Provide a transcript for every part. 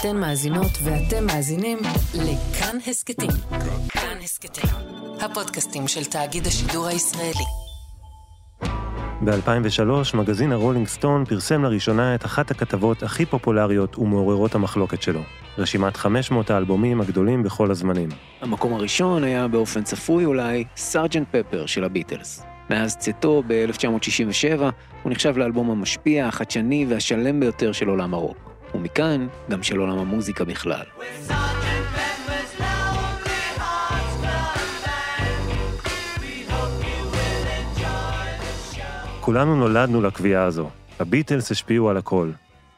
אתן מאזינות ואתם מאזינים לכאן הסכתים. כאן הסכתים, הפודקאסטים של תאגיד השידור הישראלי. ב-2003 מגזין הרולינג סטון פרסם לראשונה את אחת הכתבות הכי פופולריות ומעוררות המחלוקת שלו, רשימת 500 האלבומים הגדולים בכל הזמנים. המקום הראשון היה באופן צפוי אולי Sergeant Pepper של הביטלס. מאז צאתו ב-1967 הוא נחשב לאלבום המשפיע, החדשני והשלם ביותר של עולם הרוק. ומכאן גם של עולם המוזיקה בכלל. כולנו נולדנו לקביעה הזו. הביטלס השפיעו על הכל.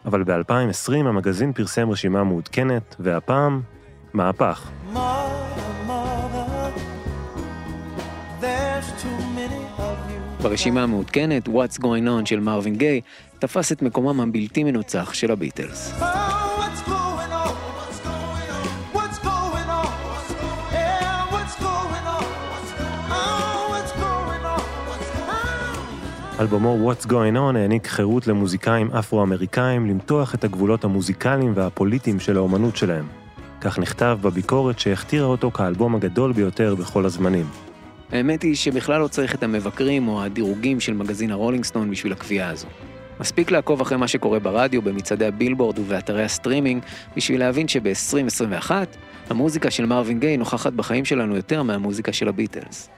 אבל ב-2020 המגזין פרסם רשימה מעודכנת, והפעם, מהפך. ברשימה המעודכנת, What's Going On של מרווין גיי, תפס את מקומם הבלתי מנוצח של הביטלס. אלבומו What's Going On העניק חירות למוזיקאים אפרו-אמריקאים למתוח את הגבולות המוזיקליים והפוליטיים של האומנות שלהם. כך נכתב בביקורת שהכתירה אותו כאלבום הגדול ביותר בכל הזמנים. האמת היא שבכלל לא צריך את המבקרים או הדירוגים של מגזין הרולינג סטון בשביל הקביעה הזו. מספיק לעקוב אחרי מה שקורה ברדיו, במצעדי הבילבורד ובאתרי הסטרימינג, בשביל להבין שב-2021 המוזיקה של מרווין גיי נוכחת בחיים שלנו יותר מהמוזיקה של הביטלס.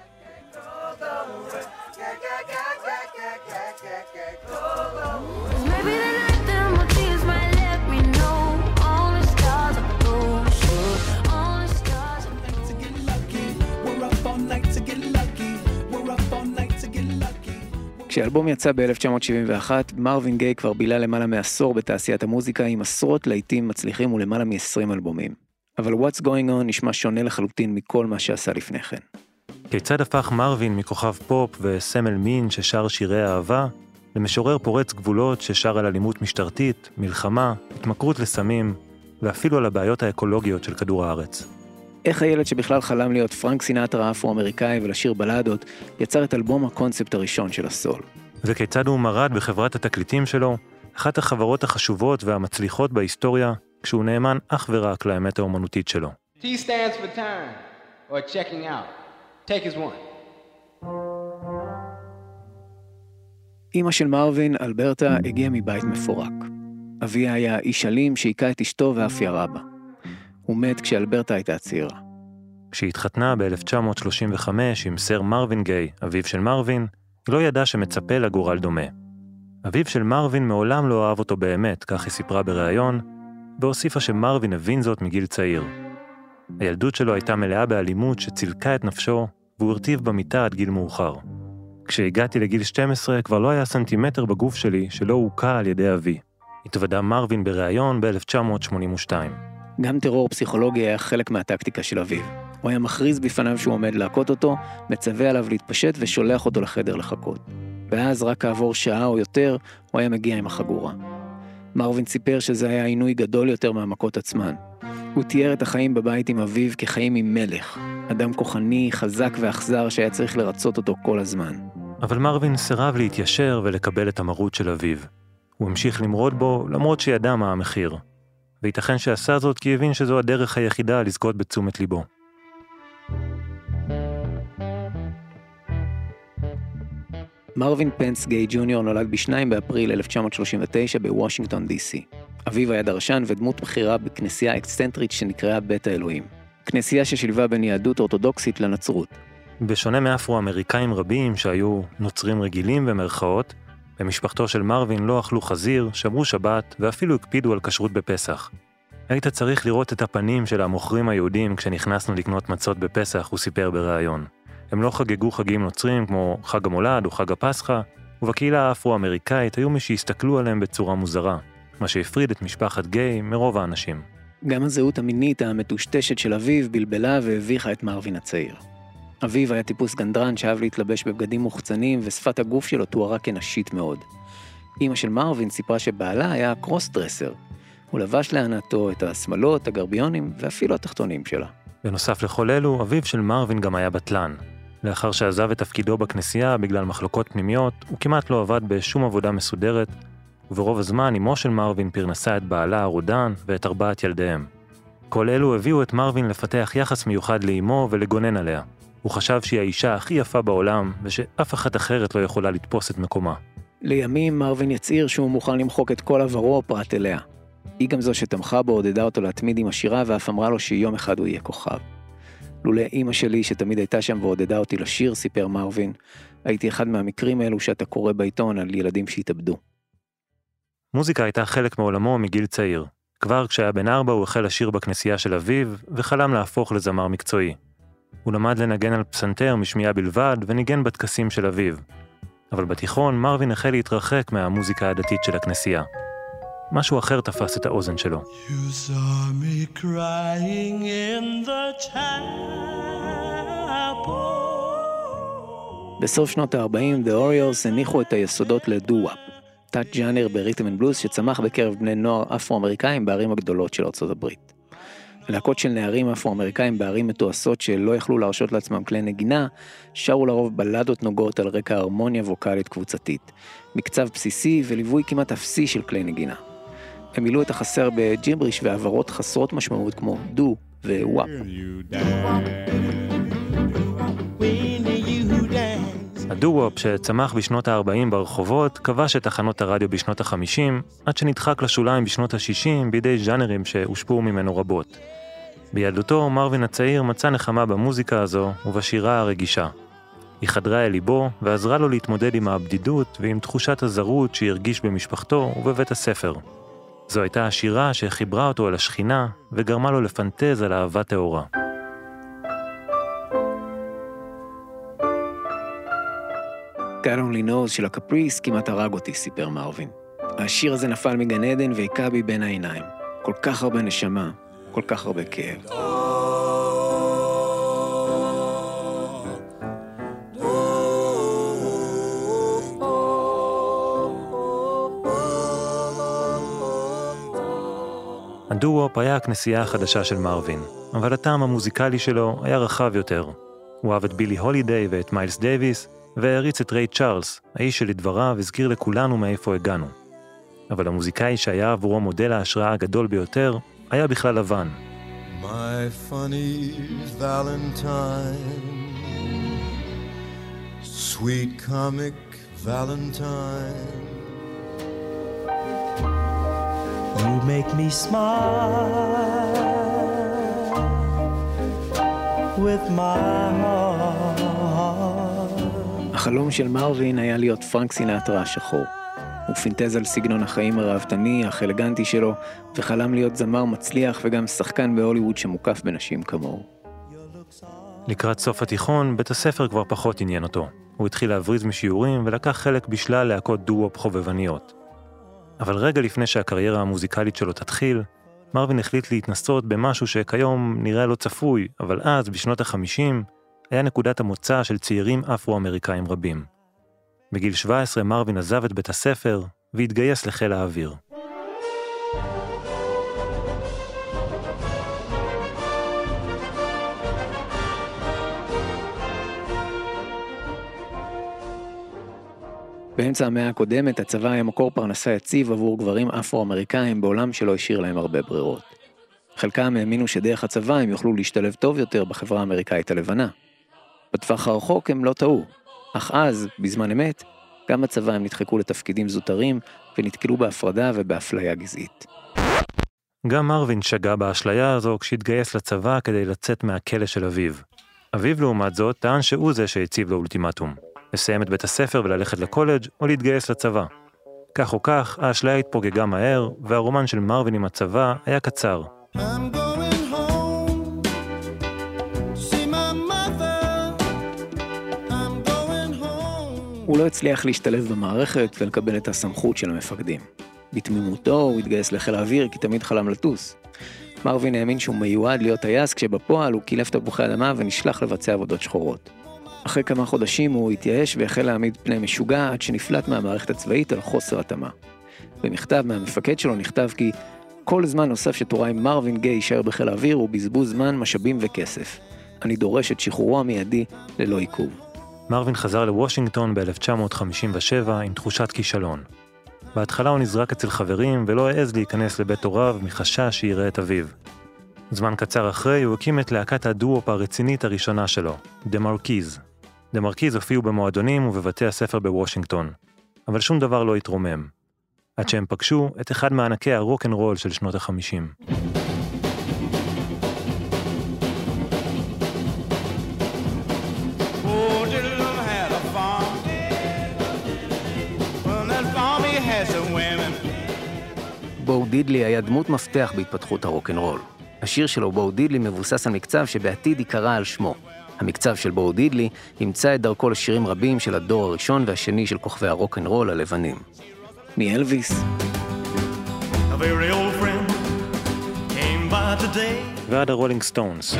כשהאלבום יצא ב-1971, מרווין גיי כבר בילה למעלה מעשור בתעשיית המוזיקה עם עשרות להיטים מצליחים ולמעלה מ-20 אלבומים. אבל What's Going On נשמע שונה לחלוטין מכל מה שעשה לפני כן. כיצד הפך מרווין מכוכב פופ וסמל מין ששר שירי אהבה, למשורר פורץ גבולות ששר על אלימות משטרתית, מלחמה, התמכרות לסמים, ואפילו על הבעיות האקולוגיות של כדור הארץ. איך הילד שבכלל חלם להיות פרנק סינטרה אפרו-אמריקאי ולשיר בלדות, יצר את אלבום הקונספט הראשון של הסול. וכיצד הוא מרד בחברת התקליטים שלו, אחת החברות החשובות והמצליחות בהיסטוריה, כשהוא נאמן אך ורק לאמת האומנותית שלו. T stands for time, or checking out. Take as one. אימא של מרווין, אלברטה, הגיעה מבית מפורק. אביה היה איש אלים שהיכה את אשתו ואף ירה בה. הוא מת כשאלברטה הייתה צעירה. כשהתחתנה ב-1935 עם סר מרווין גיי, אביו של מרווין, היא לא ידעה שמצפה לה גורל דומה. אביו של מרווין מעולם לא אהב אותו באמת, כך היא סיפרה בריאיון, והוסיפה שמרווין הבין זאת מגיל צעיר. הילדות שלו הייתה מלאה באלימות שצילקה את נפשו, והוא הרטיב במיטה עד גיל מאוחר. כשהגעתי לגיל 12 כבר לא היה סנטימטר בגוף שלי שלא הוכה על ידי אבי. התוודה מרווין בריאיון ב-1982. גם טרור פסיכולוגי היה חלק מהטקטיקה של אביו. הוא היה מכריז בפניו שהוא עומד להכות אותו, מצווה עליו להתפשט ושולח אותו לחדר לחכות. ואז רק כעבור שעה או יותר, הוא היה מגיע עם החגורה. מרווין סיפר שזה היה עינוי גדול יותר מהמכות עצמן. הוא תיאר את החיים בבית עם אביו כחיים עם מלך, אדם כוחני, חזק ואכזר שהיה צריך לרצות אותו כל הזמן. אבל מרווין סירב להתיישר ולקבל את המרות של אביו. הוא המשיך למרוד בו למרות שידע מה המחיר. וייתכן שעשה זאת כי הבין שזו הדרך היחידה לזכות בתשומת ליבו. מרווין פנס גיי ג'וניור נולד ב-2 באפריל 1939 בוושינגטון די.סי. אביו היה דרשן ודמות בכירה בכנסייה אקסצנטרית שנקראה בית האלוהים. כנסייה ששילבה בין יהדות אורתודוקסית לנצרות. בשונה מאפרו-אמריקאים רבים שהיו נוצרים רגילים במרכאות, במשפחתו של מרווין לא אכלו חזיר, שמרו שבת ואפילו הקפידו על כשרות בפסח. היית צריך לראות את הפנים של המוכרים היהודים כשנכנסנו לקנות מצות בפסח, הוא סיפר בריאיון. הם לא חגגו חגים נוצרים כמו חג המולד או חג הפסחא, ובקהילה האפרו-אמריקאית היו מי שהסתכלו עליהם בצורה מוזרה, מה שהפריד את משפחת גיי מרוב האנשים. גם הזהות המינית המטושטשת של אביו בלבלה והביכה את מרווין הצעיר. אביו היה טיפוס גנדרן שאהב להתלבש בבגדים מוחצנים, ושפת הגוף שלו תוארה כנשית מאוד. אימא של מרווין סיפרה שבעלה היה קרוס דרסר. הוא לבש להנאתו את השמלות, הגרביונים ואפילו התחתונים שלה. בנוסף לכל אלו, אביו של מרווין גם היה בטלן. לאחר שעזב את תפקידו בכנסייה בגלל מחלוקות פנימיות, הוא כמעט לא עבד בשום עבודה מסודרת, וברוב הזמן אמו של מרווין פרנסה את בעלה הרודן ואת ארבעת ילדיהם. כל אלו הביאו את מרווין לפתח יחס מיוחד לאמו ולגונן עליה. הוא חשב שהיא האישה הכי יפה בעולם, ושאף אחת אחרת לא יכולה לתפוס את מקומה. לימים מרווין יצהיר שהוא מוכן למחוק את כל עברו פרט אליה. היא גם זו שתמכה בו, עודדה אותו להתמיד עם השירה, ואף אמרה לו שיום אחד הוא יהיה כוכב. לולא אימא שלי, שתמיד הייתה שם ועודדה אותי לשיר, סיפר מרווין, הייתי אחד מהמקרים האלו שאתה קורא בעיתון על ילדים שהתאבדו. מוזיקה הייתה חלק מעולמו מגיל צעיר. כבר כשהיה בן ארבע הוא החל לשיר בכנסייה של אביו, וחלם להפוך לזמר מקצועי. הוא למד לנגן על פסנתר משמיעה בלבד, וניגן בטקסים של אביו. אבל בתיכון מרווין החל להתרחק מהמוזיקה הדתית של הכנסייה. משהו אחר תפס את האוזן שלו. בסוף שנות ה-40, The Orioles הניחו את היסודות ל doo-wop, תת-ג'אנר ב rhythm and blues שצמח בקרב בני נוער אפרו-אמריקאים בערים הגדולות של ארצות הברית. להקות של נערים אפרו-אמריקאים בערים מתועשות שלא יכלו להרשות לעצמם כלי נגינה, שרו לרוב בלדות נוגות על רקע הרמוניה ווקאלית קבוצתית, מקצב בסיסי וליווי כמעט אפסי של כלי נגינה. הם מילאו את החסר בג'יבריש והברות חסרות משמעות כמו doo wop. הדו-וופ שצמח בשנות ה-40 ברחובות, כבש את תחנות הרדיו בשנות ה-50, עד שנדחק לשוליים בשנות ה-60 בידי ז'אנרים שהושפעו ממנו רבות. בילדותו, מרווין הצעיר מצא נחמה במוזיקה הזו ובשירה הרגישה. היא חדרה אל ליבו ועזרה לו להתמודד עם הבדידות ועם תחושת הזרות שהרגיש במשפחתו ובבית הספר. זו הייתה השירה שחיברה אותו אל השכינה וגרמה לו לפנטז על אהבה טהורה. God Only Knows של הקפריס כמעט הרג אותי, סיפר מרווין. השיר הזה נפל מגן עדן והיכה בי בין העיניים. כל כך הרבה נשמה, כל כך הרבה כאב. הדו-וופ היה הכנסייה החדשה של מרווין, אבל הטעם המוזיקלי שלו היה רחב יותר. הוא אהב את בילי הולידיי ואת מיילס דייוויס, והעריץ את ריי צ'ארלס, האיש שלדבריו הזכיר לכולנו מאיפה הגענו. אבל המוזיקאי שהיה עבורו מודל ההשראה הגדול ביותר, היה בכלל לבן. My funny Valentine, sweet comic Valentine. You make me smile with my heart. החלום של מרווין היה להיות פרנק סינטרה השחור. הוא פינטז על סגנון החיים הראוותני, אך אלגנטי שלו, וחלם להיות זמר מצליח וגם שחקן בהוליווד שמוקף בנשים כמוהו. לקראת סוף התיכון, בית הספר כבר פחות עניין אותו. הוא התחיל להבריז משיעורים ולקח חלק בשלל להקות doo-wop חובבניות. אבל רגע לפני שהקריירה המוזיקלית שלו תתחיל, מרווין החליט להתנסות במשהו שכיום נראה לא צפוי, אבל אז, בשנות ה-50, היה נקודת המוצא של צעירים אפרו-אמריקאים רבים. בגיל 17 מרווין עזב את בית הספר והתגייס לחיל האוויר. באמצע המאה הקודמת הצבא היה מקור פרנסה יציב עבור גברים אפרו-אמריקאים בעולם שלא השאיר להם הרבה ברירות. חלקם האמינו שדרך הצבא הם יוכלו להשתלב טוב יותר בחברה האמריקאית הלבנה. בטווח הרחוק הם לא טעו, אך אז, בזמן אמת, גם בצבא הם נדחקו לתפקידים זוטרים ונתקלו בהפרדה ובאפליה גזעית. גם מרווין שגה באשליה הזו כשהתגייס לצבא כדי לצאת מהכלא של אביו. אביו לעומת זאת טען שהוא זה שהציב לו אולטימטום. לסיים את בית הספר וללכת לקולג' או להתגייס לצבא. כך או כך, האשליה התפוגגה מהר, והרומן של מרווין עם הצבא היה קצר. הוא לא הצליח להשתלב במערכת ולקבל את הסמכות של המפקדים. בתמימותו הוא התגייס לחיל האוויר כי תמיד חלם לטוס. מרווין האמין שהוא מיועד להיות טייס כשבפועל הוא קילף תפוחי אדמה ונשלח לבצע עבודות שחורות. אחרי כמה חודשים הוא התייאש והחל להעמיד פני משוגע עד שנפלט מהמערכת הצבאית על חוסר התאמה. במכתב מהמפקד שלו נכתב כי כל זמן נוסף שטוראי מרווין גיי יישאר בחיל האוויר הוא בזבוז זמן, משאבים וכסף. אני דורש את שחרורו המיידי ללא עיכוב. מרווין חזר לוושינגטון ב-1957 עם תחושת כישלון. בהתחלה הוא נזרק אצל חברים ולא העז להיכנס לבית הוריו מחשש שיראה את אביו. זמן קצר אחרי הוא הקים את להקת ה doo-wop הרצינית הראשונה שלו, The Marquees. The Marquees הופיעו במועדונים ובבתי הספר בוושינגטון, אבל שום דבר לא התרומם. עד שהם פגשו את אחד מענקי הרוקנרול של שנות החמישים. בו דידלי היה דמות מפתח בהתפתחות הרוקנרול. השיר שלו, בו דידלי, מבוסס על מקצב שבעתיד ייקרא על שמו. המקצב של בו דידלי ימצא את דרכו לשירים רבים של הדור הראשון והשני של כוכבי הרוקנרול הלבנים. מאלוויס ועד הרולינג סטונס.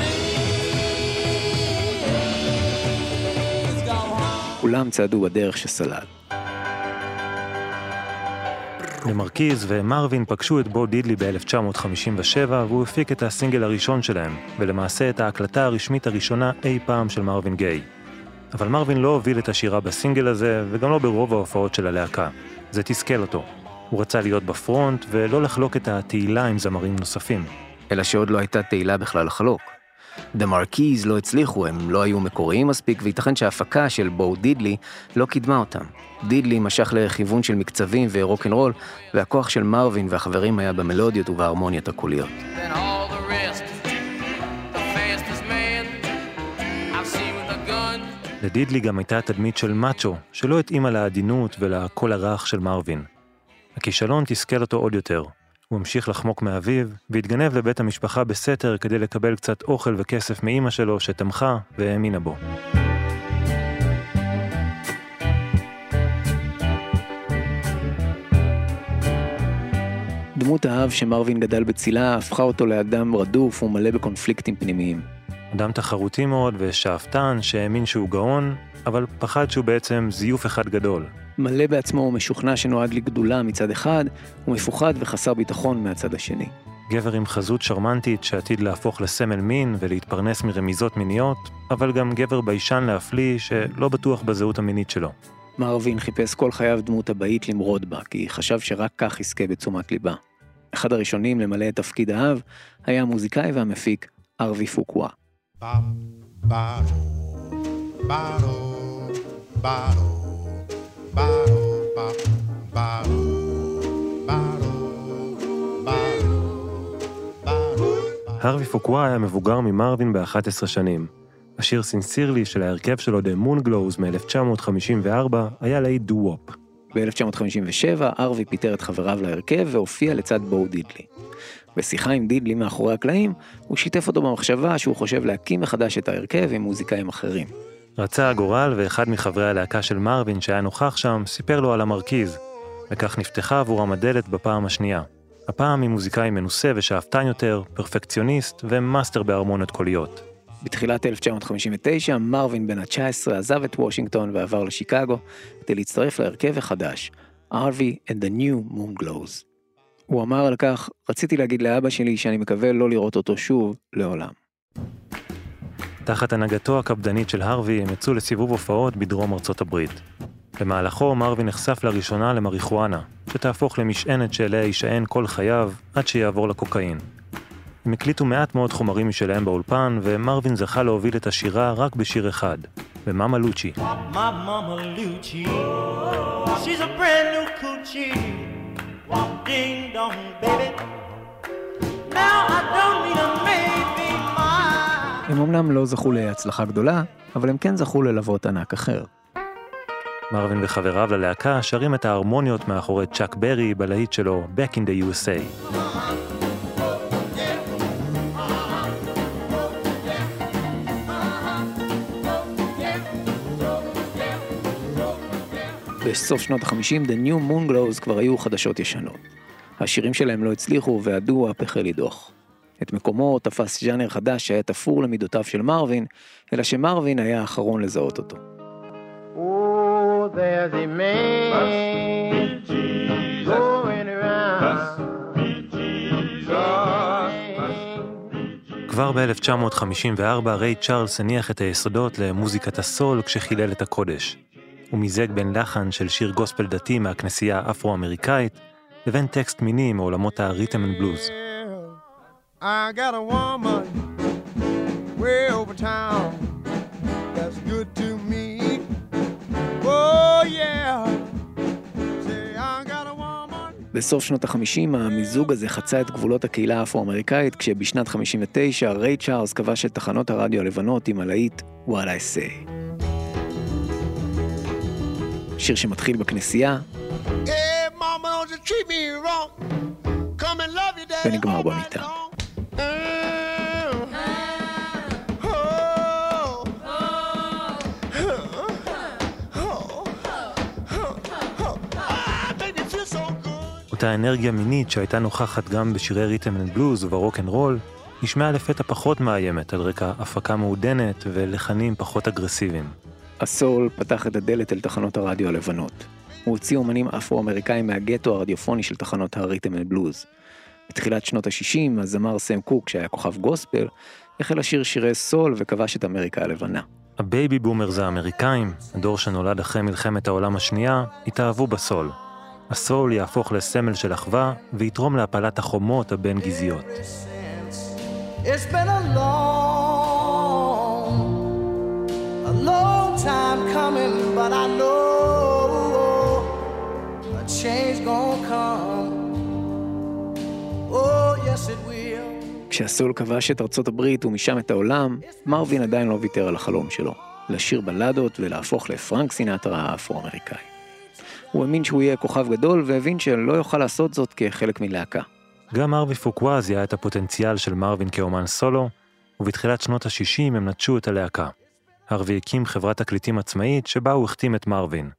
כולם צעדו בדרך שסלל. למרקיז ומרווין פגשו את בו דידלי ב-1957 והוא הפיק את הסינגל הראשון שלהם, ולמעשה את ההקלטה הרשמית הראשונה אי פעם של מרווין גיי. אבל מרווין לא הוביל את השירה בסינגל הזה, וגם לא ברוב ההופעות של הלהקה. זה תסכל אותו. הוא רצה להיות בפרונט ולא לחלוק את התהילה עם זמרים נוספים. אלא שעוד לא הייתה תהילה בכלל לחלוק. The Marquis לא הצליחו, הם לא היו מקוריים מספיק, וייתכן שההפקה של בואו דידלי לא קידמה אותם. דידלי משך לכיוון של מקצבים ורוקנרול, והכוח של מרווין והחברים היה במלודיות ובהרמוניות הקוליות. לדידלי גם הייתה תדמית של מאצ'ו, שלא התאימה לעדינות ולקול הרך של מרווין. הכישלון תסכל אותו עוד יותר. הוא המשיך לחמוק מאביו, והתגנב לבית המשפחה בסתר כדי לקבל קצת אוכל וכסף מאימא שלו שתמכה והאמינה בו. דמות האב שמרווין גדל בצילה הפכה אותו לאדם רדוף ומלא בקונפליקטים פנימיים. אדם תחרותי מאוד ושאפתן שהאמין שהוא גאון, אבל פחד שהוא בעצם זיוף אחד גדול. מלא בעצמו ומשוכנע שנועד לגדולה מצד אחד, ומפוחד וחסר ביטחון מהצד השני. גבר עם חזות שרמנטית שעתיד להפוך לסמל מין ולהתפרנס מרמיזות מיניות, אבל גם גבר ביישן להפליא שלא בטוח בזהות המינית שלו. מרווין חיפש כל חייו דמות אבהית למרוד בה, כי חשב שרק כך יזכה בתשומת ליבה. אחד הראשונים למלא את תפקיד האב היה המוזיקאי והמפיק ארווי פוקווה. הרווי פוקווה היה מבוגר ממרווין ב-11 שנים. השיר Sincerely של ההרכב שלו, The Moonglows מ-1954, היה להיט doo-wop. ב-1957 הארווי פיטר את חבריו להרכב והופיע לצד בו דידלי. בשיחה עם דידלי מאחורי הקלעים, הוא שיתף אותו במחשבה שהוא חושב להקים מחדש את ההרכב עם מוזיקאים אחרים. רצה הגורל ואחד מחברי הלהקה של מרווין שהיה נוכח שם סיפר לו על ה Marquees, וכך נפתחה עבורם הדלת בפעם השנייה. הפעם עם מוזיקאי מנוסה ושאפתן יותר, פרפקציוניסט ומאסטר בהרמוניות קוליות. בתחילת 1959 מרווין בן ה-19 עזב את וושינגטון ועבר לשיקגו כדי להצטרף להרכב החדש, ארווי and the New Moon Glows. הוא אמר על כך, רציתי להגיד לאבא שלי שאני מקווה לא לראות אותו שוב לעולם. תחת הנהגתו הקפדנית של הרווי הם יצאו לסיבוב הופעות בדרום ארצות הברית. במהלכו מרווין נחשף לראשונה למריחואנה, שתהפוך למשענת שאליה יישען כל חייו עד שיעבור לקוקאין. הם הקליטו מעט מאוד חומרים משלהם באולפן, ומרווין זכה להוביל את השירה רק בשיר אחד, במאמה לוצ'י. My mama Lucci, she's a brand new coochie. Ding dong, baby. Now I don't need a maybe mine. הם אמנם לא זכו להצלחה גדולה, אבל הם כן זכו ללוות ענק אחר. מרווין וחבריו ללהקה שרים את ההרמוניות מאחורי צ'אק ברי בלהיט שלו Back in the USA. בסוף שנות ה-50 The New Moon Glows כבר היו חדשות ישנות. השירים שלהם לא הצליחו והדו-אפ החל לדוח. את מקומו תפס ז'אנר חדש שהיה תפור למידותיו של מרווין, אלא שמרווין היה האחרון לזהות אותו. Oh, there's a man going around. כבר ב-1954 ריי צ'ארלס הניח את היסודות למוזיקת הסול כשחילל את הקודש. הוא מיזג בין לחן של שיר גוספל דתי מהכנסייה האפרו-אמריקאית, לבין טקסט מיני מעולמות ה rhythm and blues. I got a woman way over town that's good to me. Oh yeah. Say I got a woman. בסוף שנות ה-50 המיזוג הזה חצה את גבולות הקהילה האפרו-אמריקאית, כשבשנת 59 ריי צ'ארלס כבש את תחנות הרדיו הלבנות עם הלהיט What I ah, baby, feel so good. אותה אנרגיה מינית שהייתה נוכחת גם בשירי rhythm and blues וב rock and roll, נשמעה לפתע פחות מאיימת על רקע הפקה מעודנת ולחנים פחות אגרסיביים. הסול פתח את הדלת אל תחנות הרדיו הלבנות. הוא הוציא אומנים אפרו-אמריקאים מהגטו הרדיופוני של תחנות ה rhythm and blues. בתחילת שנות ה-60, הזמר סם קוק, שהיה כוכב גוספל, החל לשיר שירי סול וכבש את אמריקה הלבנה. ה baby boomers האמריקאים, הדור שנולד אחרי מלחמת העולם השנייה, התאהבו בסול. הסול יהפוך לסמל של אחווה ויתרום להפלת החומות הבין-גזעיות. It's been a long, time coming, but I know a change gonna come. Oh, yes, it will. כשהסול כבש את ארצות הברית ומשם את העולם, מרווין עדיין לא ויתר על החלום שלו, לשיר בלדות ולהפוך לפרנק סינטרה האפרו-אמריקאי. הוא האמין שהוא יהיה כוכב גדול והבין שלא יוכל לעשות זאת כחלק מלהקה. גם ארווי פוקווה זיהה את הפוטנציאל של מרווין כאומן סולו, ובתחילת שנות ה-60 הם נטשו את הלהקה. הרווי הקים חברת תקליטים עצמאית שבה הוא החתים את מרווין.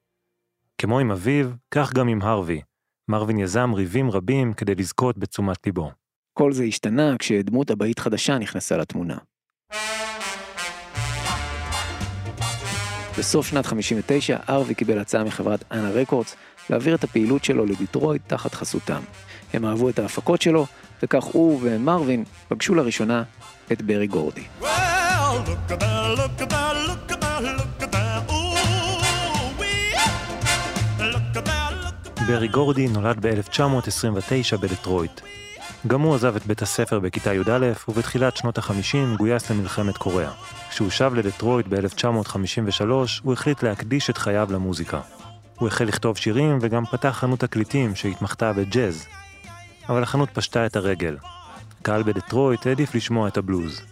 כמו עם אביו, כך גם עם הרווי. מרווין יזם ריבים רבים כדי לזכות בתשומת ליבו. כל זה השתנה כשדמות הבאית חדשה נכנסה לתמונה. בסוף שנת 59, ארווי קיבל הצעה מחברת אנה רקורדס להעביר את הפעילות שלו לדיטרויט תחת חסותם. הם אהבו את ההפקות שלו, וכך הוא ומרווין פגשו לראשונה את ברי גורדי. ברי גורדי נולד ב-1929 בדטרויט. גם הוא עזב את בית הספר בכיתה י"א, ובתחילת שנות ה-50 גויס למלחמת קוריאה. כשהוא שב לדטרויט ב-1953, הוא החליט להקדיש את חייו למוזיקה. הוא החל לכתוב שירים וגם פתח חנות תקליטים שהתמחתה בג'אז. אבל החנות פשטה את הרגל. קהל בדטרויט העדיף לשמוע את הבלוז.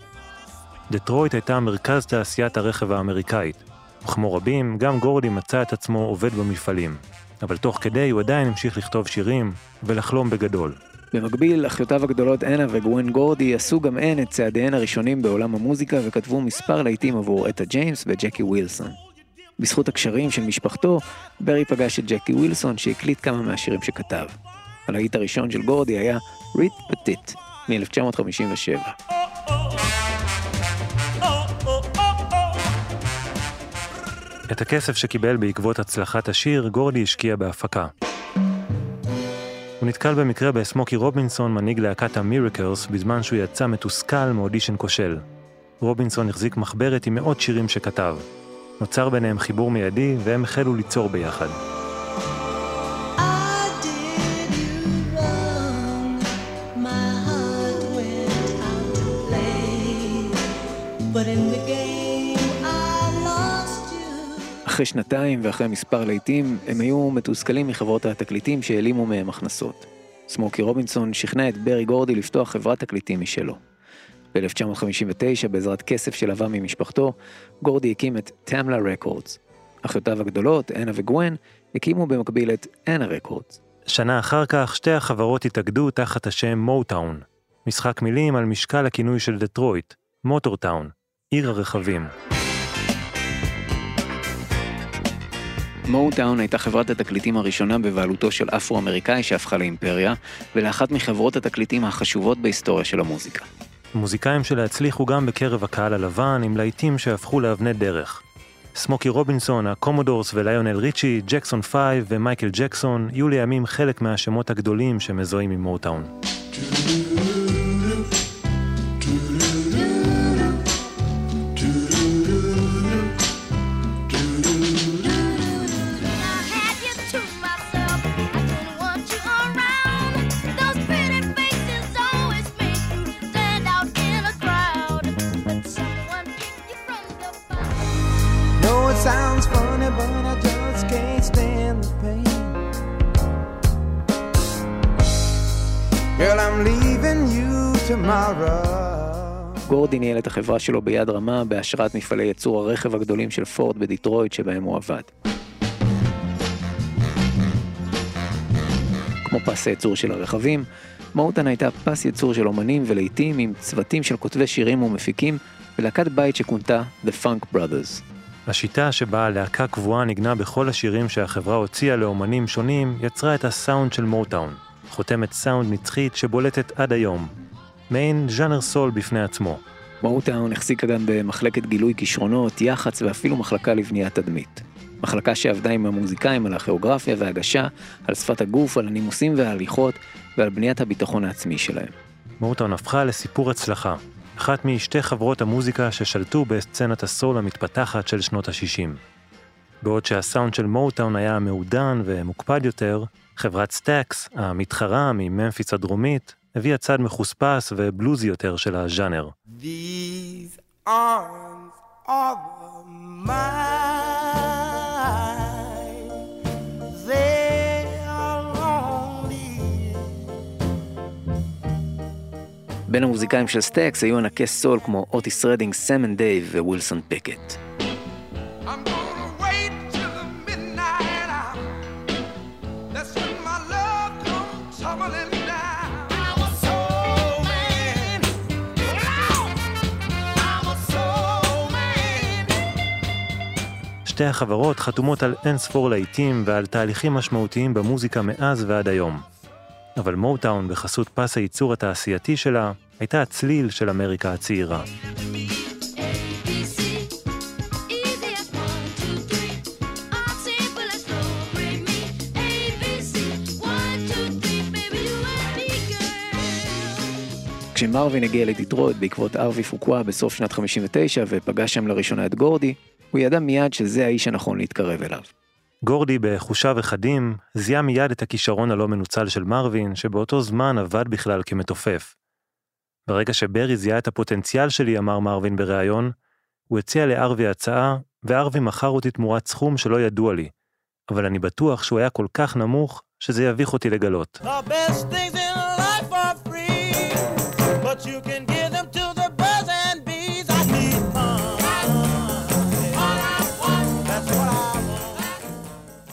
דטרויט הייתה מרכז תעשיית הרכב האמריקאית, וכמו רבים, גם גורדי מצא את עצמו עובד במפעלים. אבל תוך כדי הוא עדיין המשיך לכתוב שירים ולחלום בגדול. במקביל, אחיותיו הגדולות אנה וגווין גורדי עשו גם הן את צעדיהן הראשונים בעולם המוזיקה וכתבו מספר להיטים עבור אטה ג'יימס וג'קי ווילסון. בזכות הקשרים של משפחתו, ברי פגש את ג'קי ווילסון שהקליט כמה מהשירים שכתב. הלהיט הראשון של גורדי היה ריט פטיט מ-1957. את הכסף שקיבל בעקבות הצלחת השיר, גורדי השקיע בהפקה. הוא נתקל במקרה בסמוקי רובינסון, מנהיג להקת המיריקלס, בזמן שהוא יצא מתוסכל מאודישן כושל. רובינסון החזיק מחברת עם מאות שירים שכתב. נוצר ביניהם חיבור מיידי, והם החלו ליצור ביחד. But in the game אחרי שנתיים ואחרי מספר להיטים, הם היו מתוסכלים מחברות התקליטים שהעלימו מהם הכנסות. סמוקי רובינסון שכנע את ברי גורדי לפתוח חברת תקליטים משלו. ב-1959, בעזרת כסף שלווה ממשפחתו, גורדי הקים את טמלה רקורדס. אחיותיו הגדולות, אנה וגווין, הקימו במקביל את אנה רקורדס. שנה אחר כך, שתי החברות התאגדו תחת השם מוטאון. משחק מילים על משקל הכינוי של דטרויט, מוטורטאון, עיר הרכבים. מוטאון הייתה חברת התקליטים הראשונה בבעלותו של אפרו-אמריקאי שהפכה לאימפריה, ולאחת מחברות התקליטים החשובות בהיסטוריה של המוזיקה. המוזיקאים שלה הצליחו גם בקרב הקהל הלבן עם להיטים שהפכו לאבני דרך. סמוקי רובינסון, הקומודורס וליונל ריצ'י, ג'קסון 5 ומייקל ג'קסון יהיו לימים חלק מהשמות הגדולים שמזוהים עם מוטאון. גורדי ניהל את החברה שלו ביד רמה בהשראת מפעלי ייצור הרכב הגדולים של פורד בדיטרויט שבהם הוא עבד. כמו פס הייצור של הרכבים, מוטן הייתה פס ייצור של אומנים ולעיתים עם צוותים של כותבי שירים ומפיקים ולהקת בית שכונתה The Funk Brothers. השיטה שבה להקה קבועה ניגנה בכל השירים שהחברה הוציאה לאומנים שונים, יצרה את הסאונד של מוטאון, חותמת סאונד נצחית שבולטת עד היום. מעין ז'אנר סול בפני עצמו. מוטאון החזיקה גם במחלקת גילוי כישרונות, יח"צ ואפילו מחלקה לבניית תדמית. מחלקה שעבדה עם המוזיקאים על הכיאוגרפיה והגשה, על שפת הגוף, על הנימוסים וההליכות ועל בניית הביטחון העצמי שלהם. מוטאון הפכה לסיפור הצלחה, אחת משתי חברות המוזיקה ששלטו בסצנת הסול המתפתחת של שנות ה-60. בעוד שהסאונד של מוטאון היה מעודן ומוקפד יותר, חברת סטאקס, המתחרה מממפיס הדרומית, הביאה צד מחוספס ובלוזי יותר של הז'אנר. בין המוזיקאים של סטקס היו ענקי סול כמו אוטיס רדינג, סם אנד דייב, ווילסון פיקט. I'm שתי החברות חתומות על אין ספור להיטים ועל תהליכים משמעותיים במוזיקה מאז ועד היום. אבל מוטאון, בחסות פס הייצור התעשייתי שלה, הייתה הצליל של אמריקה הצעירה. כשמרווין הגיע לדיטרויט בעקבות ארווי פוקווה בסוף שנת 59 ופגש שם לראשונה את גורדי, הוא ידע מיד שזה האיש הנכון להתקרב אליו. גורדי, בחושיו אחדים, זיהה מיד את הכישרון הלא מנוצל של מרווין, שבאותו זמן עבד בכלל כמתופף. ברגע שברי זיהה את הפוטנציאל שלי, אמר מרווין בריאיון, הוא הציע לארווי הצעה, וארווי מכר אותי תמורת סכום שלא ידוע לי, אבל אני בטוח שהוא היה כל כך נמוך, שזה יביך אותי לגלות. The best things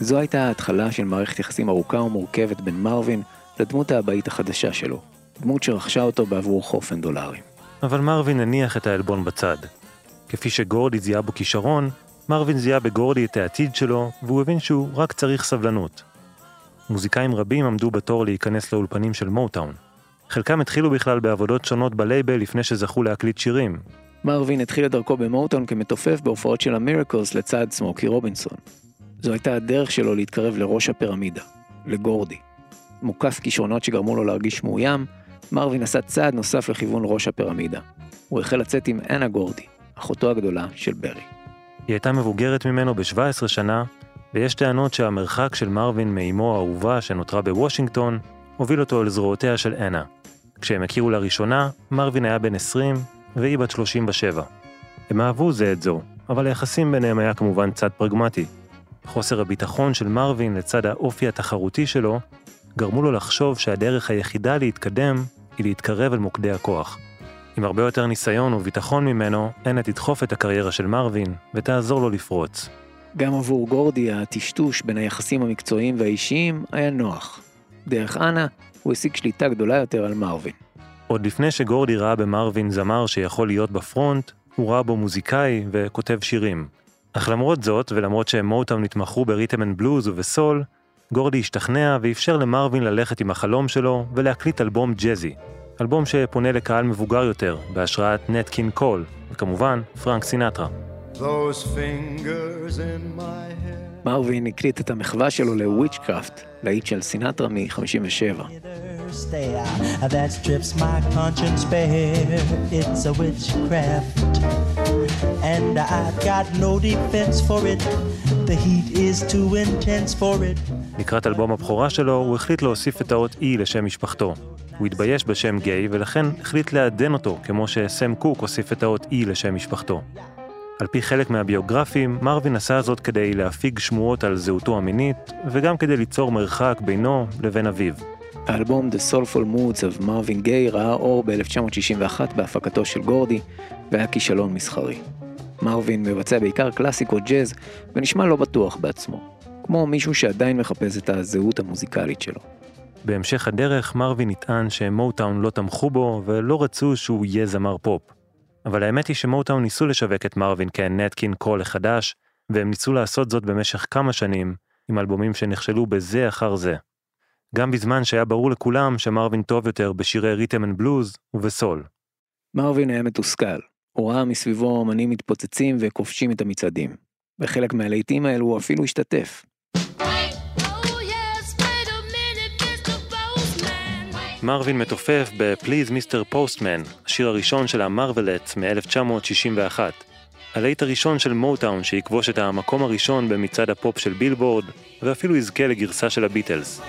זו הייתה ההתחלה של מערכת יחסים ארוכה ומורכבת בין מרווין לדמות האבאית החדשה שלו, דמות שרכשה אותו בעבור חופן דולרים. אבל מרווין הניח את העלבון בצד. כפי שגורדי זיהה בו כישרון, מרווין זיהה בגורדי את העתיד שלו, והוא הבין שהוא רק צריך סבלנות. מוזיקאים רבים עמדו בתור להיכנס לאולפנים של מוטאון. חלקם התחילו בכלל בעבודות שונות בלייבל לפני שזכו להקליט שירים. מרווין התחיל את דרכו במוטון כמתופף בהופעות של המירקלס לצד סמוקי רובינסון. זו הייתה הדרך שלו להתקרב לראש הפירמידה, לגורדי. מוקף כישרונות שגרמו לו להרגיש מאוים, מרווין עשה צעד נוסף לכיוון ראש הפירמידה. הוא החל לצאת עם אנה גורדי, אחותו הגדולה של ברי. היא הייתה מבוגרת ממנו ב-17 שנה, ויש טענות שהמרחק של מרווין מאמו האהובה שנותרה בוושינגטון, הוביל אותו לזרועותיה של אנה. כשהם הכירו לראשונה, מרווין היה בן 20 והיא בת 37. הם אהבו זה את זו, אבל היחסים ביניהם היה כמובן צד פרגמטי. חוסר הביטחון של מרווין לצד האופי התחרותי שלו, גרמו לו לחשוב שהדרך היחידה להתקדם היא להתקרב אל מוקדי הכוח. עם הרבה יותר ניסיון וביטחון ממנו, אנה תדחוף את הקריירה של מרווין ותעזור לו לפרוץ. גם עבור גורדי הטשטוש בין היחסים המקצועיים והאישיים היה נוח. דרך אנה הוא השיג שליטה גדולה יותר על מרווין. עוד לפני שגורדי ראה במרווין זמר שיכול להיות ב front, הוא ראה בו מוזיקאי וכותב שירים. אך למרות זאת, ולמרות שהם מוטאון התמחו ב rhythm and blues ובסול, גורדי השתכנע ואפשר למרווין ללכת עם החלום שלו ולהקליט אלבום ג'אזי. אלבום שפונה לקהל מבוגר יותר, בהשראת נט קינג קול, וכמובן, פרנק סינטרה. מרווין הקליט את המחווה שלו לוויצ'קראפט, להיט של סינטרה מ-57. Stare that strips my conscience bare. It's a witchcraft, and I've got no defense for it. The heat is too intense for it. לקראת אלבום הבכורה שלו, הוא החליט להוסיף את האות E לשם משפחתו. הוא התבייש בשם גיי, ולכן החליט לעדן אותו, כמו שסם קוק הוסיף את האות E לשם משפחתו. על פי חלק מהביוגרפים, מרווין עשה זאת כדי להפיג שמועות על זהותו המינית, וגם כדי ליצור מרחק בינו לבין אביו. האלבום The Soulful Moods of Marvin Gaye ראה אור ב-1961 בהפקתו של גורדי, והיה כישלון מסחרי. מרווין מבצע בעיקר קלאסיקות ג'אז, ונשמע לא בטוח בעצמו. כמו מישהו שעדיין מחפש את הזהות המוזיקלית שלו. בהמשך הדרך, מרווין יטען שמוטאון לא תמכו בו ולא רצו שהוא יהיה זמר פופ. אבל האמת היא שמוטאון ניסו לשווק את מרווין כנט קינג קול החדש, והם ניסו לעשות זאת במשך כמה שנים, עם אלבומים שנכשלו בזה אחר זה. גם בזמן שהיה ברור לכולם שמרווין טוב יותר בשירי rhythm and blues ובסול. מרווין היה מתוסכל. הוא ראה מסביבו אמנים מתפוצצים וכובשים את המצעדים. בחלק מהלהיטים האלו הוא אפילו השתתף. מרווין מתופף ב-Please Mr. Postman, השיר הראשון של המרוולטס מ-1961. הלהיט הראשון של מוטאון שיכבוש את המקום הראשון במצעד הפופ של בילבורד, ואפילו יזכה לגרסה של הביטלס.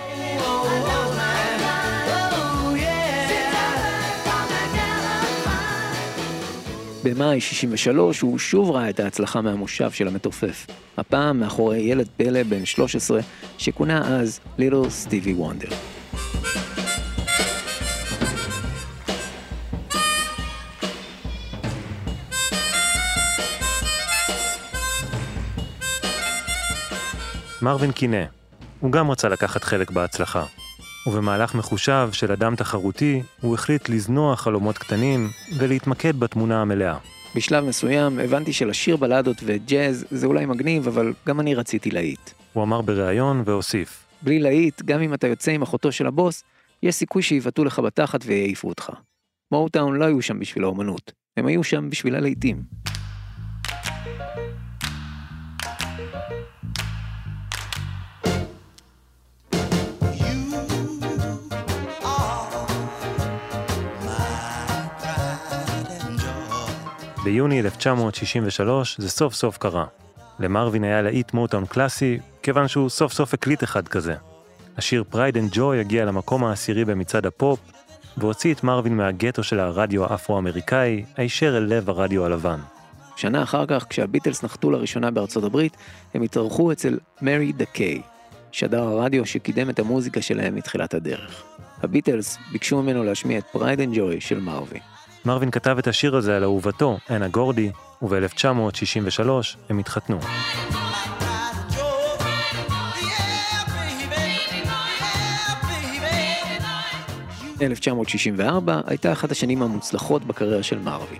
במאי 63 הוא שוב ראה את ההצלחה מהמושב של המתופף. הפעם מאחורי ילד פלא בן 13, שכונה אז ליטל סטיבי וונדר. מרווין קינא, הוא גם רצה לקחת חלק בהצלחה. ובמהלך מחושב של אדם תחרותי, הוא החליט לזנוח חלומות קטנים ולהתמקד בתמונה המלאה. בשלב מסוים הבנתי שלשיר בלדות וג'אז זה אולי מגניב, אבל גם אני רציתי להיט. הוא אמר בריאיון והוסיף, בלי להיט, גם אם אתה יוצא עם אחותו של הבוס, יש סיכוי שיבעטו לך בתחת ויעיפו אותך. מוטאון לא היו שם בשביל האומנות, הם היו שם בשביל הלהיטים. ביוני 1963 זה סוף סוף קרה. למרווין היה להיט מוטאון קלאסי, כיוון שהוא סוף סוף הקליט אחד כזה. השיר Pride and Joy הגיע למקום העשירי במצעד הפופ, והוציא את מרווין מהגטו של הרדיו האפרו-אמריקאי, הישר אל לב הרדיו הלבן. שנה אחר כך, כשהביטלס נחתו לראשונה בארצות הברית, הם התארחו אצל מאריי דה קיי, שדר הרדיו שקידם את המוזיקה שלהם מתחילת הדרך. הביטלס ביקשו ממנו להשמיע את Pride and Joy של מרווין. מרווין כתב את השיר הזה על אהובתו, אנה גורדי, וב-1963 הם התחתנו. 1964 הייתה אחת השנים המוצלחות בקריירה של מרווין.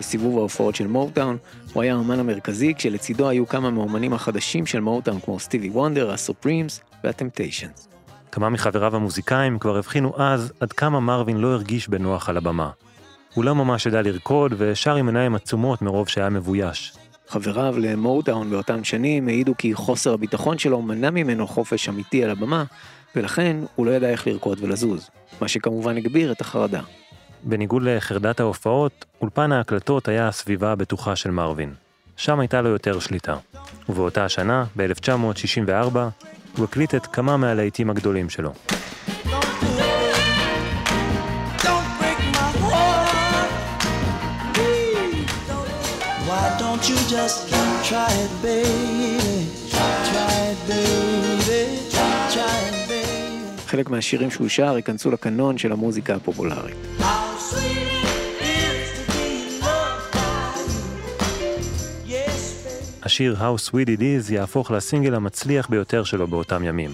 בסיבוב ההופעות של מוטאון הוא היה האמן המרכזי, כשלצידו היו כמה מהאומנים החדשים של מוטאון כמו סטיבי וונדר, הסופרימס והטמפטיישנס. כמה מחבריו המוזיקאים כבר הבחינו אז עד כמה מרווין לא הרגיש בנוח על הבמה. הוא לא ממש ידע לרקוד ושר עם עיניים עצומות מרוב שהיה מבויש. חבריו למוטאון באותן שנים העידו כי חוסר הביטחון שלו מנע ממנו חופש אמיתי על הבמה, ולכן הוא לא ידע איך לרקוד ולזוז, מה שכמובן הגביר את החרדה. בניגוד לחרדת ההופעות, אולפן ההקלטות היה הסביבה הבטוחה של מרווין. שם הייתה לו יותר שליטה. ובאותה השנה, ב-1964, הוא הקליט את כמה מהלהיטים הגדולים שלו. Don't Don't you just try it, baby? Try it, baby. Try it, baby. חלק מהשירים שהוא שר ייכנסו לקנון של המוזיקה הפופולרית. השיר How Sweet It Is יהפוך לסינגל המצליח ביותר שלו באותם ימים.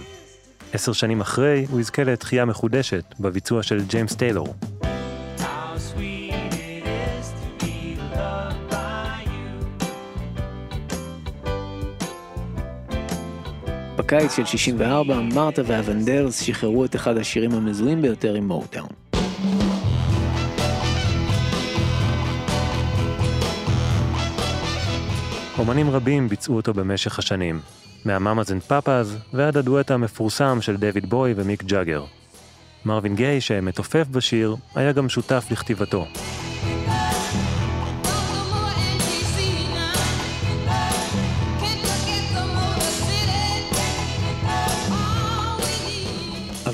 עשר שנים אחרי, הוא יזכה לתחייה מחודשת בביצוע של ג'יימס טיילור. בקיץ של 64, מרתה והוונדרס שחררו את אחד השירים המזוהים ביותר עם מוטאון. אומנים רבים ביצעו אותו במשך השנים, מהמאמאז אנד פאפאז ועד הדואט המפורסם של דויד בואי ומיק ג'אגר. מרווין גיי, שמתופף בשיר, היה גם שותף לכתיבתו.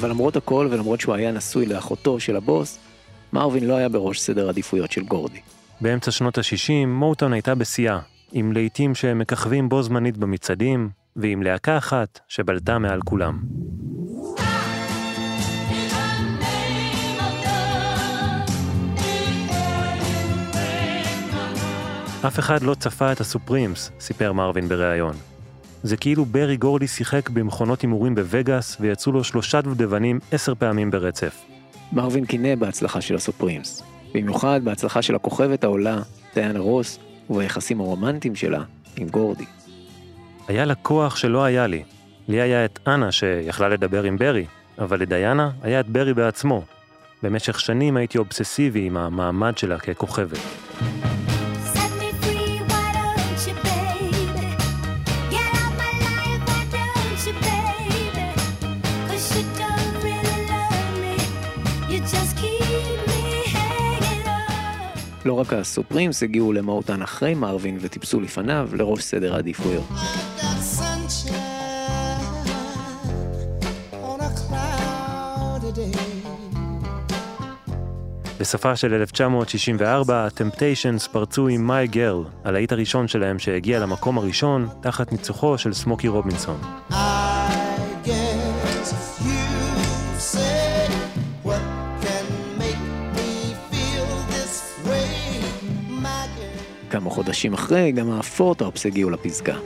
אבל למרות הכל ולמרות שהוא היה נשוי לאחותו של הבוס, מרווין לא היה בראש סדר עדיפויות של גורדי. באמצע שנות ה-60, מוטון הייתה בשיאה, עם להיטים שמככבים בו זמנית במצעדים, ועם להקה אחת שבלטה מעל כולם. אף אחד לא צפה את הסופרימס, סיפר מרווין בריאיון. זה כאילו ברי גורדי שיחק במכונות הימורים בווגאס ויצאו לו שלושה דובדבנים עשר פעמים ברצף. מרווין קינא בהצלחה של הסופרימס, במיוחד בהצלחה של הכוכבת העולה, דיאנה רוס, וביחסים הרומנטיים שלה עם גורדי. היה לה כוח שלא היה לי. לי היה את אנה שיכלה לדבר עם ברי, אבל לדיאנה היה את ברי בעצמו. במשך שנים הייתי אובססיבי עם המעמד שלה ככוכבת. לא רק הסופרימס הגיעו למהותן אחרי מרווין וטיפסו לפניו לראש סדר העדיפויות. בסופה של 1964, הטמפטיישנס פרצו עם My Girl, הלהיט הראשון שלהם שהגיע למקום הראשון, תחת ניצוחו של סמוקי רובינסון. I חודשים אחרי, גם הפורטופס הגיעו לפסגה.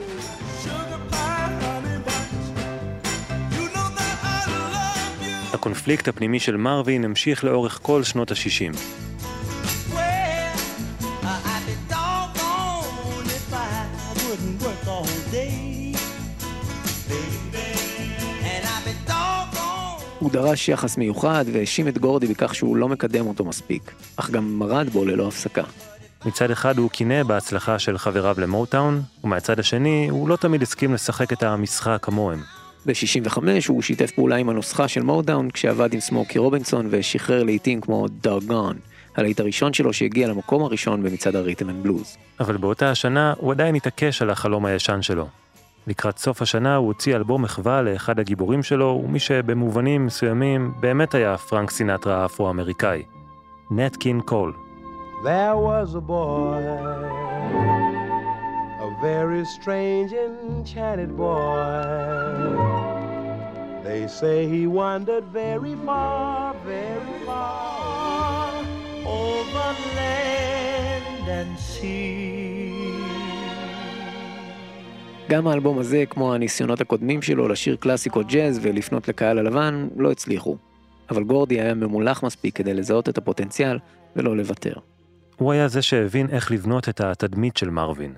הקונפליקט הפנימי של מרווין המשיך לאורך כל שנות ה-60. Well, I'd be doggone if I wouldn't work all day, baby. And I'd be doggone. הוא דרש יחס מיוחד והאשים את גורדי בכך שהוא לא מקדם אותו מספיק, אך גם מרד בו ללא הפסקה. מצד אחד הוא קינא בהצלחה של חבריו למוטאון, ומהצד השני הוא לא תמיד הסכים לשחק את המשחק כמוהם. ב-65 הוא שיתף פעולה עם הנוסחה של מוטאון כשעבד עם סמוקי רובינסון ושחרר להיטים כמו Doggone, הלהיט הראשון שלו שהגיע למקום הראשון במצעד ה rhythm and blues. אבל באותה השנה הוא עדיין התעקש על החלום הישן שלו. לקראת סוף השנה הוא הוציא אלבום מחווה לאחד הגיבורים שלו, ומי שבמובנים מסוימים באמת היה פרנק סינטרה האפרו-אמריקאי. נט קין קול. There was a boy, a very strange, enchanted boy. They say he wandered very far, very far over land and sea. גם האלבום הזה, כמו הניסיונות הקודמים שלו לשיר קלאסיקות ג'אז ולפנות לקהל הלבן, לא הצליחו. אבל גורדי היה ממולח מספיק כדי לזהות את הפוטנציאל ולא לוותר. הוא היה זה שהבין איך לבנות את התדמית של מרווין.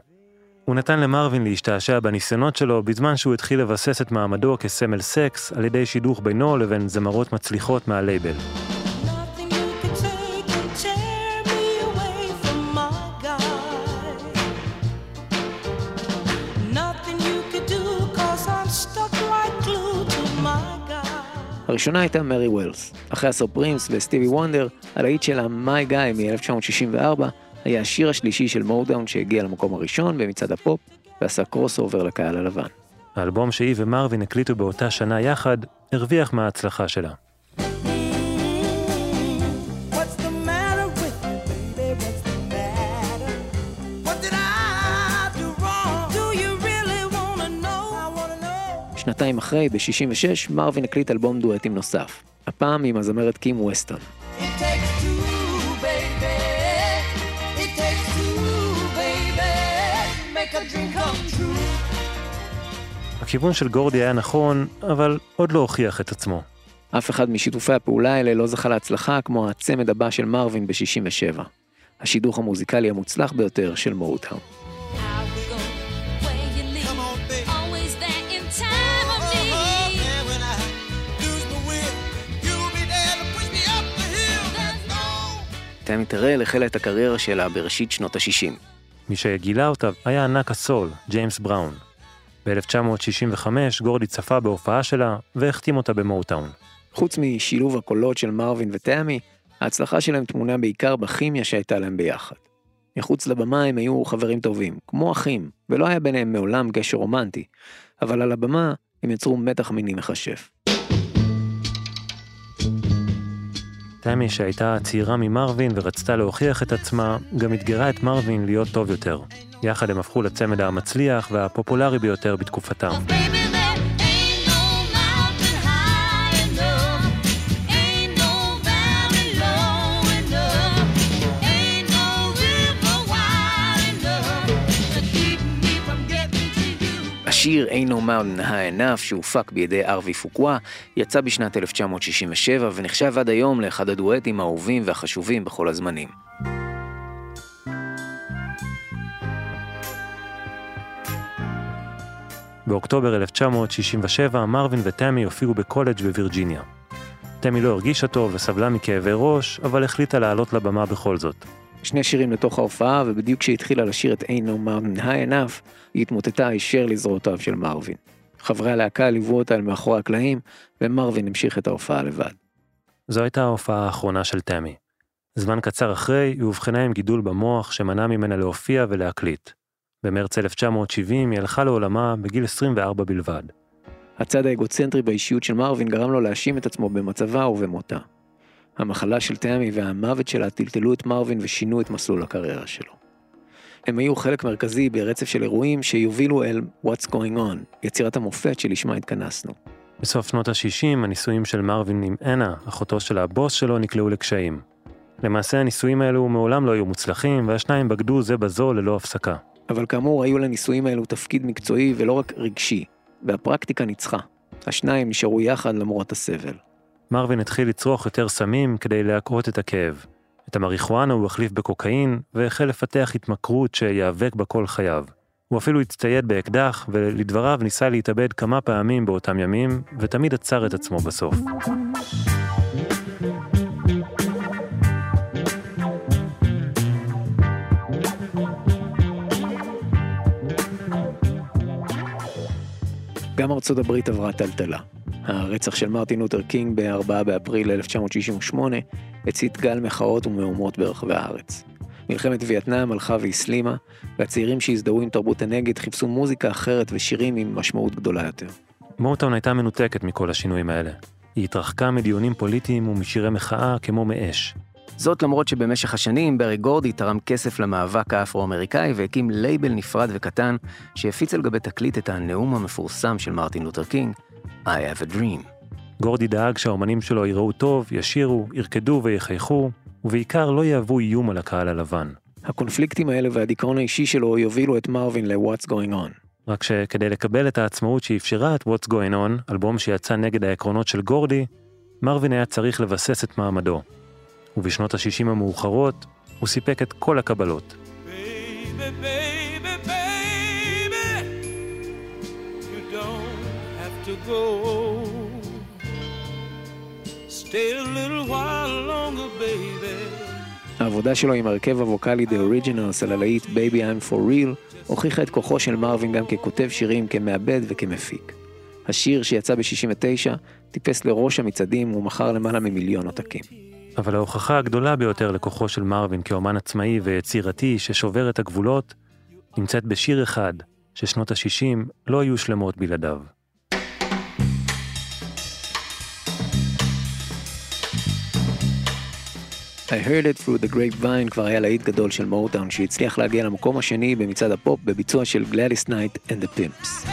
הוא נתן למרווין להשתעשע בניסיונות שלו בזמן שהוא התחיל לבסס את מעמדו כסמל סקס על ידי שידוך בינו לבין זמרות מצליחות מהלייבל. הראשונה הייתה מרי ווילס. אחרי הסופרימס וסטיבי וונדר, הלהיט שלה "My Guy" מ-1964 היה השיר השלישי של מוטאון שהגיע למקום הראשון במצעד הפופ ועשה crossover לקהל הלבן. האלבום שהיא ומרווין הקליטו באותה שנה יחד, הרוויח מההצלחה שלה. שנתיים אחרי, ב-66, מרווין הקליט אלבום דואטים נוסף. הפעם עם הזמרת קים ווסטון. הכיוון של גורדי היה נכון, אבל עוד לא הוכיח את עצמו. אף אחד משיתופי הפעולה האלה לא זכה להצלחה כמו הצמד הבא של מרווין ב-67. השידוך המוזיקלי המוצלח ביותר של מוטאון. תמי טרל החלה את הקריירה שלה בראשית שנות ה-60. מי שגילה אותה היה ענק הסול, ג'יימס בראון. ב-1965 גורדי צפה בהופעה שלה והחתים אותה במוטאון. חוץ משילוב הקולות של מרווין ותמי, ההצלחה שלהם טמונה בעיקר בכימיה שהייתה להם ביחד. מחוץ לבמה הם היו חברים טובים, כמו אחים, ולא היה ביניהם מעולם קשר רומנטי, אבל על הבמה הם יצרו מתח מיני מכשף. תמי שהייתה צעירה ממרווין ורצתה להוכיח את עצמה, גם אתגרה את מרווין להיות טוב יותר. יחד הם הפכו לצמד המצליח והפופולרי ביותר בתקופתם. השיר Ain't No Mountain High שהופק בידי ארווי פוקווה, יצא בשנת 1967 ונחשב עד היום לאחד הדואטים האהובים והחשובים בכל הזמנים. באוקטובר 1967 מרווין וטמי הופיעו בקולג' בווירג'יניה. טמי לא הרגישה טוב וסבלה מכאבי ראש, אבל החליטה לעלות לבמה בכל זאת. שני שירים לתוך ההופעה, ובדיוק כשהתחילה לשיר את Ain't No Mountain High Enough, היא התמוטטה הישר לזרועותיו של מרווין. חברי הלהקה ליוו אותה אל מאחורי הקלעים, ומרווין המשיך את ההופעה לבד. זו הייתה ההופעה האחרונה של תמי. זמן קצר אחרי, היא אובחנה עם גידול במוח שמנע ממנה להופיע ולהקליט. במרץ 1970 היא הלכה לעולמה בגיל 24 בלבד. הצד האגוצנטרי באישיות של מרווין גרם לו להאשים את עצמו במצבה ובמותה. המחלה של תמי והמוות שלה טלטלו את מרווין ושינו את מסלול הקריירה שלו. הם היו חלק מרכזי ברצף של אירועים שיובילו אל What's Going On, יצירת המופת שלשמה התכנסנו. בסוף שנות ה-60 הנישואים של מרווין עם אנה, אחותו של הבוס שלו, נקלעו לקשיים. למעשה הנישואים האלו מעולם לא היו מוצלחים, והשניים בגדו זה בזו ללא הפסקה. אבל כאמור, היו לנישואים האלו תפקיד מקצועי ולא רק רגשי, והפרקטיקה ניצחה. השניים נשארו יחד למרות הסבל. מרווין התחיל לצרוך יותר סמים כדי להקהות את הכאב. את המריחואנה הוא החליף בקוקאין, והחל לפתח התמכרות שייאבק בה כל חייו. הוא אפילו הצטייד באקדח, ולדבריו ניסה להתאבד כמה פעמים באותם ימים, ותמיד עצר את עצמו בסוף. גם ארצות הברית עברה טלטלה. הרצח של מרטין לותר קינג ב-4 באפריל 1968 הצית גל מחאות ומהומות ברחבי הארץ. מלחמת וייטנאם הלכה והסלימה, והצעירים שהזדהו עם תרבות הנגד חיפשו מוזיקה אחרת ושירים עם משמעות גדולה יותר. מוטאון הייתה מנותקת מכל השינויים האלה. היא התרחקה מדיונים פוליטיים ומשירי מחאה כמו מאש. זאת למרות שבמשך השנים ברי גורדי תרם כסף למאבק האפרו-אמריקאי והקים לייבל נפרד וקטן שהפיץ על גבי תקליט את הנאום המפורסם של מרטין לותר קינג, I have a dream. גורדי דאג שהאומנים שלו יראו טוב, ישירו, ירקדו ויחייכו, ובעיקר לא יהוו איום על הקהל הלבן. הקונפליקטים האלה והדיכאון האישי שלו יובילו את מרווין ל-What's Going On. רק שכדי לקבל את העצמאות שאפשרה את What's Going On, אלבום שיצא נגד העקרונות של גורדי, מרווין היה צריך לבסס את מעמדו. ובשנות ה-60 המאוחרות, הוא סיפק את כל הקבלות. Baby, baby, baby, go. Stay a little while longer, baby. העבודה שלו עם הרכב הווקאלי The Originals על הלהיט Baby I'm for Real הוכיחה את כוחו של מרווין גם ככותב שירים, כמעבד וכמפיק. השיר שיצא ב-69 טיפס לראש המצעדים ומכר למעלה ממיליון עותקים. אבל ההוכחה הגדולה ביותר לכוחו של מרווין כאומן עצמאי ויצירתי ששובר את הגבולות, נמצאת בשיר אחד ששנות ה-60 לא היו שלמות בלעדיו. I heard it through the grapevine כבר היה להיט גדול של מוטאון שהצליח להגיע למקום השני במצעד הפופ בביצוע של גלדיס נייט and the Pips.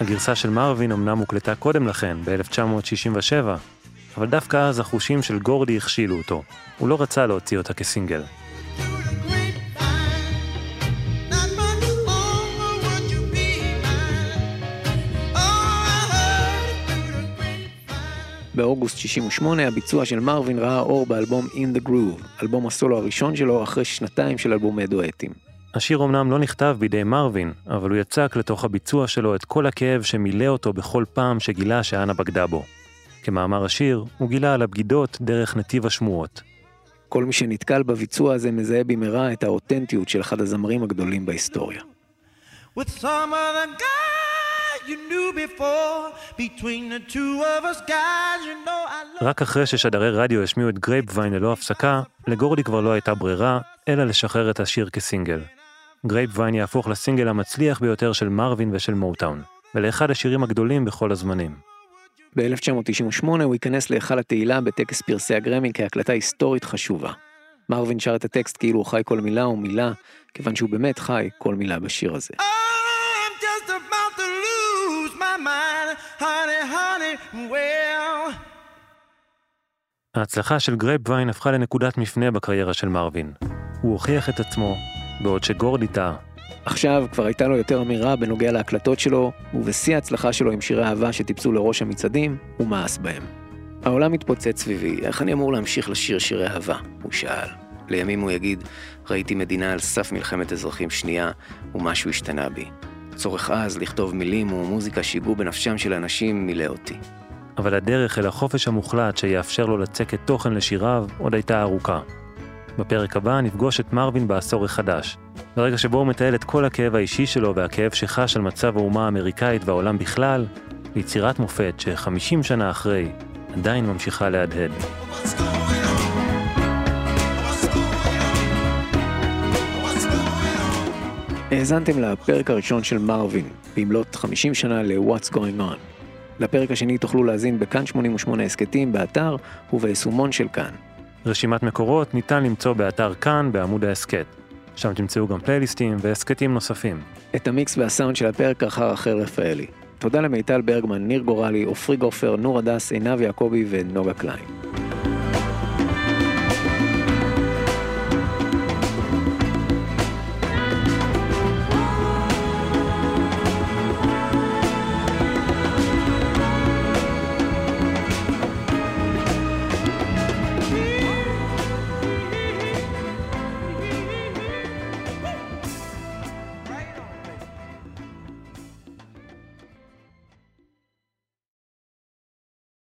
הגרסה של מרווין אמנם הוקלטה קודם לכן, ב-1967, אבל דווקא אז החושים של גורדי הכשילו אותו. הוא לא רצה להוציא אותה כסינגל. באוגוסט 68 הביצוע של מרווין ראה אור באלבום In the Groove, אלבום הסולו הראשון שלו אחרי שנתיים של אלבומי דואטים. השיר אמנם לא נכתב בידי מרווין, אבל הוא יצק לתוך הביצוע שלו את כל הכאב שמילא אותו בכל פעם שגילה שאנה בגדה בו. כמאמר השיר, הוא גילה על הבגידות דרך נתיב השמועות. כל מי שנתקל בביצוע הזה מזהה במהרה את האותנטיות של אחד הזמרים הגדולים בהיסטוריה. with some other guy רק אחרי ששדרי רדיו השמיעו את Grapevine ללא הפסקה, לגורדי כבר לא הייתה ברירה, אלא לשחרר את השיר כסינגל. Grapevine יהפוך לסינגל המצליח ביותר של מרווין ושל מוטאון, ולאחד השירים הגדולים בכל הזמנים. ב-1998 הוא ייכנס להיכל התהילה בטקס פרסי הגרמי כהקלטה היסטורית חשובה. מרווין שר את הטקסט כאילו הוא חי כל מילה ומילה, כיוון שהוא באמת חי כל מילה בשיר הזה. I'm ההצלחה של גרייפ ויין הפכה לנקודת מפנה בקריירה של מרווין. הוא הוכיח את עצמו, בעוד שגורדי טעה. עכשיו כבר הייתה לו יותר אמירה בנוגע להקלטות שלו, ובשיא ההצלחה שלו עם שירי אהבה שטיפסו לראש המצעדים, הוא מאס בהם. העולם מתפוצץ סביבי, איך אני אמור להמשיך לשיר שירי אהבה? הוא שאל. לימים הוא יגיד, ראיתי מדינה על סף מלחמת אזרחים שנייה, ומשהו השתנה בי. צורך עז לכתוב מילים ומוזיקה שיגעו בנפשם של אנשים מילא אותי. אבל הדרך אל החופש המוחלט שיאפשר לו לצקת תוכן לשיריו עוד הייתה ארוכה. בפרק הבא נפגוש את מרווין בעשור החדש, ברגע שבו הוא מתעל את כל הכאב האישי שלו והכאב שחש על מצב האומה האמריקאית והעולם בכלל, ליצירת מופת ש-50 שנה אחרי עדיין ממשיכה להדהד. האזנתם לפרק הראשון של מרווין, במלאת 50 שנה ל-What's Going On. לפרק השני תוכלו להאזין בכאן 88 הסכתים, באתר וביישומון של כאן. רשימת מקורות ניתן למצוא באתר כאן בעמוד ההסכת. שם תמצאו גם פלייליסטים והסכתים נוספים. את המיקס והסאונד של הפרק ערכה רחל רפאלי. תודה למיטל ברגמן, ניר גורלי, עופרי גופר, נור הדס, עינב יעקבי ונוגה קליין.